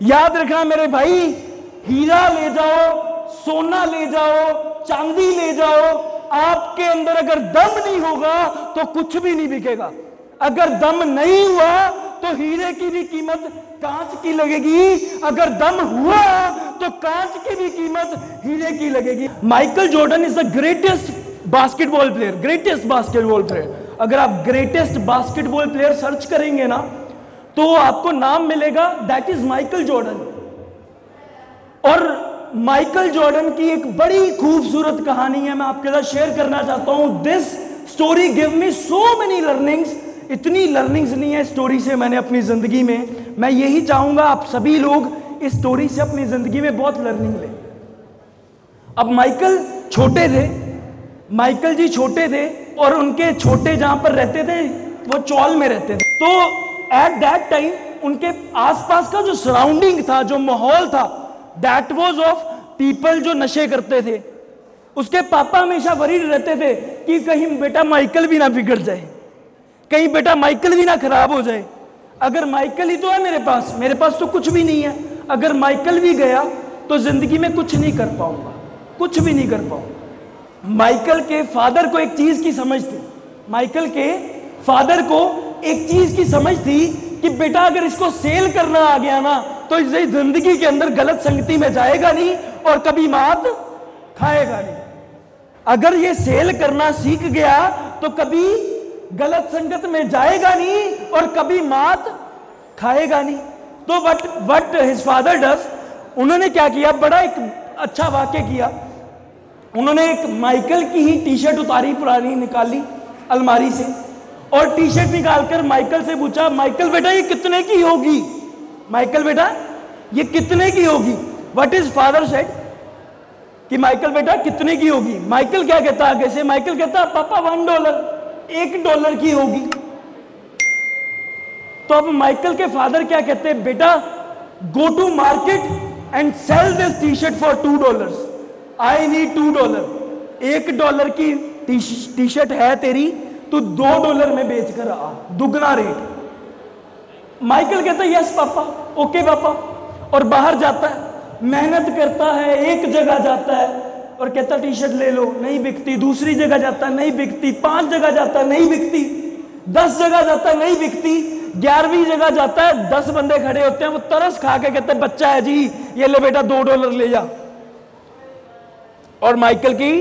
याद रखना मेरे भाई, हीरा ले जाओ, सोना ले जाओ, चांदी ले जाओ, आपके अंदर अगर दम नहीं होगा तो कुछ भी नहीं बिकेगा। अगर दम नहीं हुआ तो हीरे की भी कीमत कांच की लगेगी। अगर दम हुआ तो कांच की भी कीमत हीरे की लगेगी। Michael Jordan is the greatest basketball player greatest basketball player अगर आप ग्रेटेस्ट बास्केटबॉल प्लेयर सर्च करेंगे ना तो आपको नाम मिलेगा दैट इज़ माइकल जॉर्डन और माइकल जॉर्डन की एक बड़ी खूबसूरत कहानी है, मैं आपके साथ शेयर करना चाहता हूँ। This story give me so many learnings इतनी लर्निंग्स नहीं है स्टोरी से मैंने अपनी ज़िंदगी में। मैं यही चाहूँगा आप सभी लोग इस स्टोरी से अपनी ज़िंदगी में बहुत लर्निंग लें। अब माइकल छोटे थे। माइकल जी छोटे थे और उनके छोटे जहाँ पर रहते थे, वो चौल में रहते थे। तो एट दैट टाइम उनके आसपास का जो सराउंडिंग था, जो माहौल था दैट वॉज़ ऑफ़ पीपल जो नशे करते थे। उसके पापा हमेशा वरीड रहते थे कि कहीं बेटा माइकल भी ना बिगड़ जाए, कहीं बेटा माइकल भी ना खराब हो जाए। अगर माइकल ही तो है मेरे पास मेरे पास तो कुछ भी नहीं है। अगर माइकल भी गया तो ज़िंदगी में कुछ नहीं कर पाऊँगा, कुछ भी नहीं कर पाऊँगा। माइकल के फादर को एक चीज़ की समझ थी। माइकल के फादर को एक चीज़ की समझ थी कि बेटा, अगर इसको सेल करना आ गया ना तो इस ज़िंदगी के अंदर गलत संगति में जाएगा नहीं और कभी मात खाएगा नहीं। अगर ये सेल करना सीख गया तो कभी गलत संगत में जाएगा नहीं और कभी मात खाएगा नहीं। तो what what his father does उन्होंने क्या किया? बड़ा एक अच्छा वाक्य किया। उन्होंने एक माइकल की ही टी शर्ट उतारी, पुरानी निकाली अलमारी से। और टी शर्ट निकालकर माइकल से पूछा माइकल बेटा, ये कितने की होगी? माइकल बेटा, ये कितने की होगी? वट इज़ फादर सेट कि माइकल बेटा, कितने की होगी? माइकल क्या कहता आगे से? माइकल कहता पापा वन डॉलर एक डॉलर की होगी। तो अब माइकल के फादर क्या कहते हैं? बेटा go to market and sell this T shirt for two dollar I need two dollar एक डॉलर की टी शर्ट है तेरी तू दो डॉलर में बेच कर आ, दुगना रेट माइकल कहता है यस पापा ओके पापा। और बाहर जाता है, मेहनत करता है, एक जगह जाता है और कहता टी शर्ट ले लो, नहीं बिकती। दूसरी जगह जाता नहीं बिकती। पाँच जगह जाता नहीं बिकती। दस जगह जाता नहीं बिकती। ग्यारहवीं जगह जाता है, दस बंदे खड़े होते हैं, वो तरस खा के कहते हैं, बच्चा है जी, ये ले बेटा, दो डॉलर ले जा। और माइकल की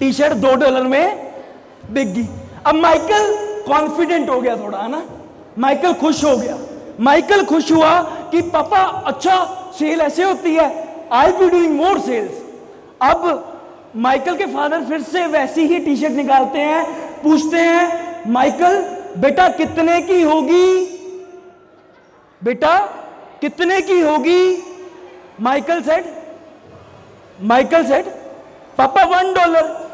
टी शर्ट दो डॉलर में बिक गई। अब माइकल कॉन्फिडेंट हो गया थोड़ा, है ना? माइकल खुश हो गया। माइकल खुश हुआ कि पापा अच्छा सेल ऐसे होती है I be doing more sales अब माइकल के फादर फिर से वैसी ही टी शर्ट निकालते हैं, पूछते हैं, माइकल, बेटा कितने की होगी? बेटा, कितने की होगी? माइकल सेड माइकल सेड पापा वन डॉलर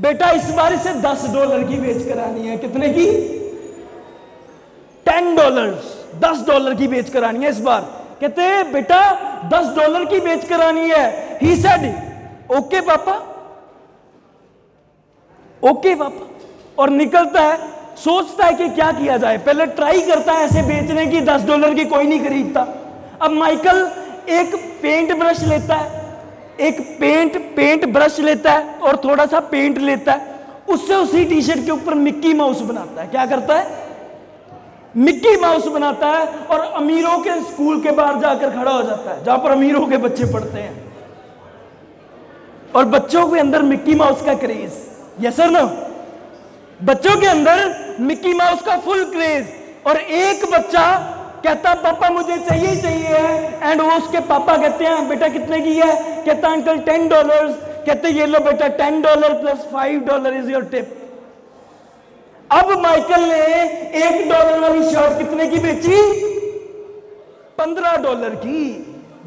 बेटा, इस बार इसे दस डॉलर की बेच करानी है। कितने की? टेन डॉलर दस डॉलर की बेच करानी है इस बार। कहते बेटा, दस डॉलर की बेच करानी है। ही सेड ओके पापा। ओके पापा। और निकलता है, सोचता है कि क्या किया जाए। पहले ट्राई करता है ऐसे बेचने की, दस डॉलर की कोई नहीं खरीदता। अब माइकल एक पेंट ब्रश लेता है। एक पेंट पेंट ब्रश लेता है और थोड़ा सा पेंट लेता है। उससे उसी टी शर्ट के ऊपर मिक्की माउस बनाता है। क्या करता है? मिक्की माउस बनाता है और अमीरों के स्कूल के बाहर जाकर खड़ा हो जाता है, जहाँ पर अमीरों के बच्चे पढ़ते हैं। और बच्चों के अंदर मिक्की माउस का क्रेज यस ना बच्चों के अंदर मिक्की माउस का फुल क्रेज और एक बच्चा कहता, पापा, मुझे चाहिए चाहिए है. एंड वो उसके पापा कहते हैं, बेटा, कितने की है? कहता, अंकल टेन डॉलर कहते, ये लो बेटा ten dollar plus five dollar is your tip अब माइकल ने एक डॉलर वाली शर्ट कितने की बेची? पंद्रह डॉलर की।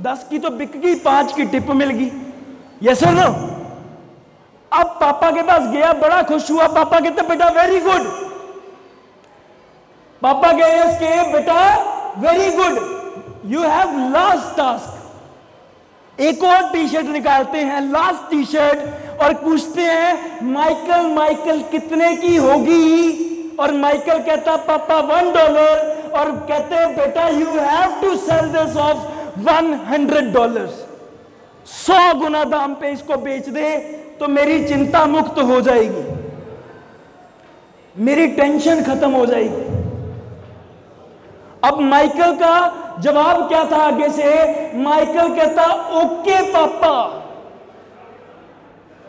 दस की तो बिक गई, पाँच की टिप मिल गई। यस सर नो अब पापा के पास गया, बड़ा खुश हुआ। पापा कहते, बेटा वेरी गुड पापा गए उसके बेटा very good you have last task एक और टी शर्ट निकालते हैं लास्ट टी शर्ट और पूछते हैं माइकल माइकल कितने की होगी? और माइकल कहता, पापा वन डॉलर और कहते बेटा you have to sell this of one hundred dollar सौ गुना दाम पे इसको बेच दे तो मेरी चिंता मुक्त हो जाएगी। मेरी टेंशन खत्म हो जाएगी। अब माइकल का जवाब क्या था आगे से? माइकल कहता ओके पापा।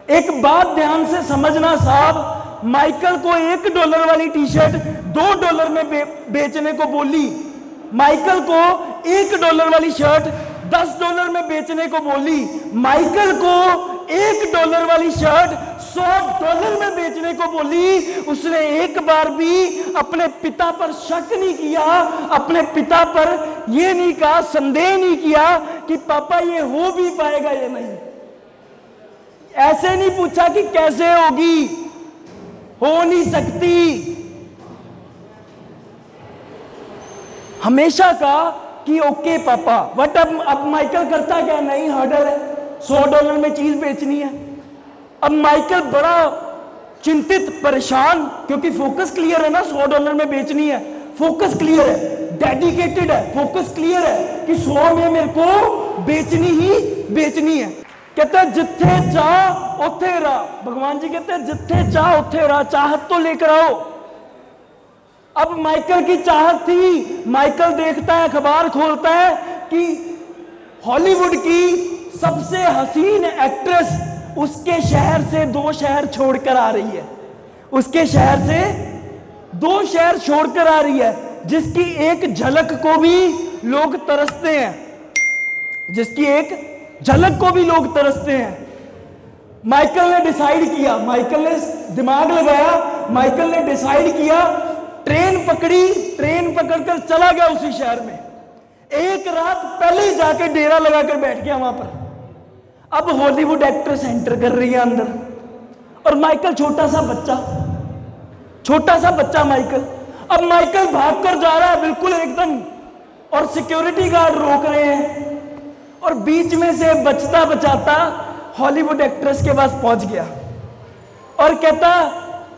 एक बात ध्यान से समझना साहब माइकल को एक डॉलर वाली टी शर्ट दो डॉलर में बे, बेचने को बोली। माइकल को एक डॉलर वाली शर्ट दस डॉलर में बेचने को बोली। माइकल को एक डॉलर वाली शर्ट सौ डॉलर में बेचने को बोली। उसने एक बार भी अपने पिता पर शक नहीं किया, अपने पिता पर यह नहीं कहा, संदेह नहीं किया कि पापा ये हो भी पाएगा या नहीं। ऐसे नहीं पूछा कि कैसे होगी। हो नहीं सकती। हमेशा कहा कि ओके पापा। बट अब अब माइकल करता क्या? नहीं हर्डल है। सौ डॉलर में चीज़ बेचनी है। अब माइकल बड़ा चिंतित, परेशान, क्योंकि फोकस क्लियर है ना, सौ डॉलर में बेचनी है। फोकस क्लियर है डेडिकेटेड है फोकस क्लियर है कि सौ में मेरे को बेचनी ही बेचनी है। कहते जिथे चाह रहा। भगवान जी कहते हैं जिथे चाह रहा, चाहत तो लेकर आओ। अब माइकल की चाहत थी। माइकल देखता है, अखबार खोलता है कि हॉलीवुड की सबसे हसीन एक्ट्रेस उसके शहर से दो शहर छोड़कर आ रही है। उसके शहर से दो शहर छोड़कर आ रही है, जिसकी एक झलक को भी लोग तरसते हैं। जिसकी एक झलक को भी लोग तरसते हैं। माइकल ने डिसाइड किया, माइकल ने दिमाग लगाया, माइकल ने डिसाइड किया, ट्रेन पकड़ी, ट्रेन पकड़कर चला गया उसी शहर में। एक रात पहले ही जाके डेरा लगाकर बैठ गया वहाँ पर। अब हॉलीवुड एक्ट्रेस एंटर कर रही है अंदर। और माइकल छोटा सा बच्चा, छोटा सा बच्चा माइकल अब माइकल भागकर जा रहा है बिल्कुल एकदम, और सिक्योरिटी गार्ड रोक रहे हैं। और बीच में से बचता बचाता हॉलीवुड एक्ट्रेस के पास पहुँच गया। और कहता,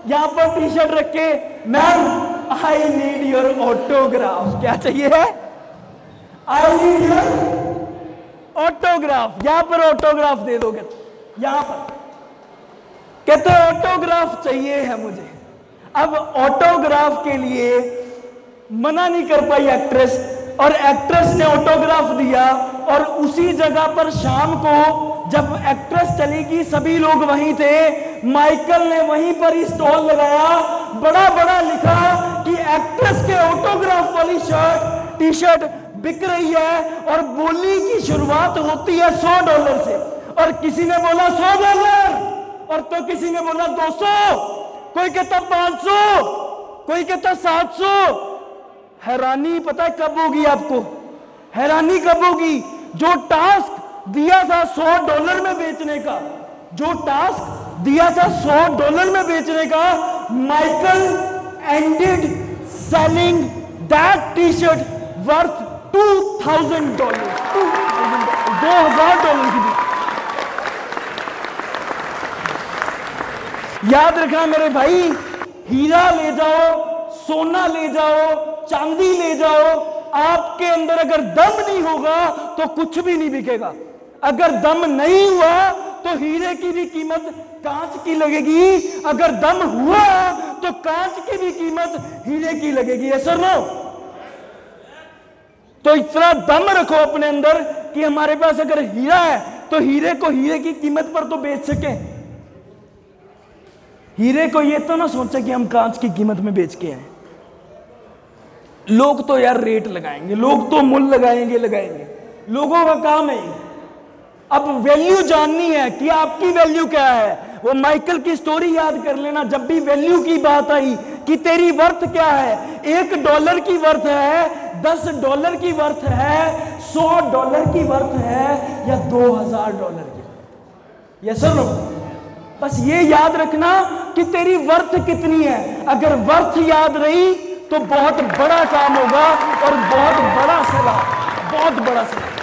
यहाँ पर टी शर्ट रख के ma'am I need your autograph क्या चाहिए है? आई नीड योर ऑटोग्राफ, यहाँ पर ऑटोग्राफ दे दोगे यहाँ पर। कहते ऑटोग्राफ चाहिए है मुझे। अब ऑटोग्राफ के लिए मना नहीं कर पाई एक्ट्रेस, और एक्ट्रेस ने ऑटोग्राफ दिया, और उसी जगह पर शाम को जब एक्ट्रेस चली गई सभी लोग वहीं थे, माइकल ने वहीं पर ही स्टॉल लगाया बड़ा बड़ा लिखा कि एक्ट्रेस के ऑटोग्राफ वाली शर्ट टी शर्ट बिक रही है और बोली की शुरुआत होती है सौ डॉलर से। और किसी ने बोला सौ डॉलर? और तो किसी ने बोला दो सौ। कोई कहता पाँच सौ, कोई कहता सात सौ। हैरानी पता है कब होगी आपको? हैरानी कब होगी? जो टास्क दिया था सौ डॉलर में बेचने का, जो टास्क दिया था सौ डॉलर में बेचने का Michael ended selling that T shirt worth two thousand dollar two thousand दो हज़ार डॉलर की याद रखना मेरे भाई, हीरा ले जाओ, सोना ले जाओ, चांदी ले जाओ, आपके अंदर अगर दम नहीं होगा तो कुछ भी नहीं बिकेगा। अगर दम नहीं हुआ तो हीरे की भी कीमत कांच की लगेगी। अगर दम हुआ तो कांच की भी कीमत हीरे की लगेगी। ऐसा नो तो इतना दम रखो अपने अंदर कि हमारे पास अगर हीरा है तो हीरे को हीरे की कीमत पर तो बेच सके। हीरे को ये तो ना सोचे कि हम कांच की कीमत में बेच के हैं लोग तो यार रेट लगाएँगे, लोग तो मूल लगाएँगे लगाएँगे। लोगों का काम है अब वैल्यू जाननी है कि आपकी वैल्यू क्या है। वो माइकल की स्टोरी याद कर लेना, जब भी वैल्यू की बात आई कि तेरी वर्थ क्या है, एक डॉलर की वर्थ है दस डॉलर की वर्थ है, सौ डॉलर की वर्थ है या दो हज़ार डॉलर की ये नो बस ये याद रखना कि तेरी वर्थ कितनी है। अगर वर्थ याद रही तो बहुत बड़ा काम होगा और बहुत बड़ा सलाह, बहुत बड़ा सलाह।